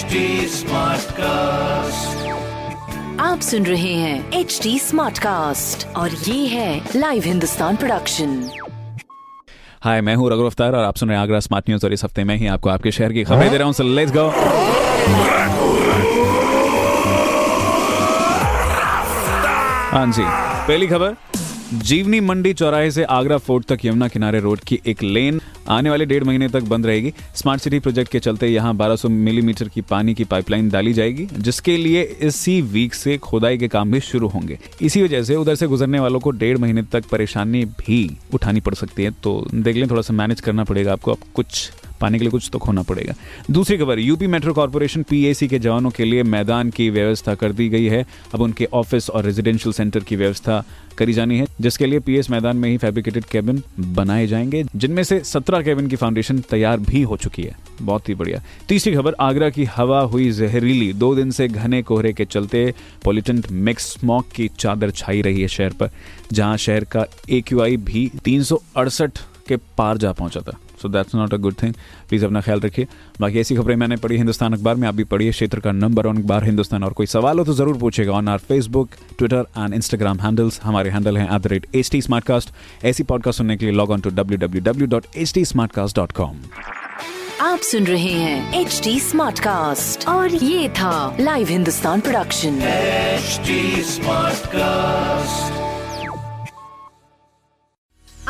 HD Smartcast. आप सुन रहे हैं एच डी स्मार्ट कास्ट और ये है लाइव हिंदुस्तान प्रोडक्शन हाय मैं हूँ रघु अफ्तार और आप सुन रहे हैं आगरा स्मार्ट न्यूज़ और इस हफ़्ते में ही आपको आपके शहर की खबरें दे रहा हूँ। सो लेट्स गो हाँ जी पहली खबर जीवनी मंडी चौराहे से आगरा फोर्ट तक यमुना किनारे रोड की एक लेन आने वाले डेढ़ महीने तक बंद रहेगी। स्मार्ट सिटी प्रोजेक्ट के चलते यहाँ 1200 मिलीमीटर की पानी की पाइपलाइन डाली जाएगी, जिसके लिए इसी वीक से खुदाई के काम भी शुरू होंगे। इसी वजह से उधर से गुजरने वालों को डेढ़ महीने तक परेशानी भी उठानी पड़ सकती है तो देख लें, थोड़ा सा मैनेज करना पड़ेगा आपको। अब कुछ पाने के लिए कुछ तो खोना पड़ेगा। दूसरी खबर, यूपी मेट्रो कॉरपोरेशन पीएसी के जवानों के लिए मैदान की व्यवस्था कर दी गई है। अब उनके ऑफ़िस और रेजिडेंशियल सेंटर की व्यवस्था करी जानी है, जिसके लिए पीएस मैदान में ही फैब्रिकेटेड केबिन बनाए जाएँगे, जिनमें से सत्रह केबिन की फाउंडेशन तैयार भी हो चुकी है। बहुत ही बढ़िया। तीसरी खबर, आगरा की हवा हुई जहरीली। दो दिन से घने कोहरे के चलते पोलिटेंट मिक्स स्मॉक की चादर छाई रही है शहर पर, जहाँ शहर का एक्यूआई भी तीन सौ अड़सठ के पार जा पहुँचा था। So that's not a good thing please अपना ख्याल रखिए। बाकी ऐसी खबरें मैंने पढ़ी हिंदुस्तान अखबार में आप भी पढ़िए। क्षेत्र का नंबर वन अखबार हिंदुस्तान। और कोई सवाल हो तो ज़रूर पूछेगा on our Facebook Twitter and Instagram handles हमारे हैंडल हैं at the rate H T ऐसी पॉडकास्ट सुनने के लिए log on to W W W dot H T dot com आप सुन रहे हैं एच टी स्मार्ट कास्ट और ये था live Hindustan production HD Smartcast.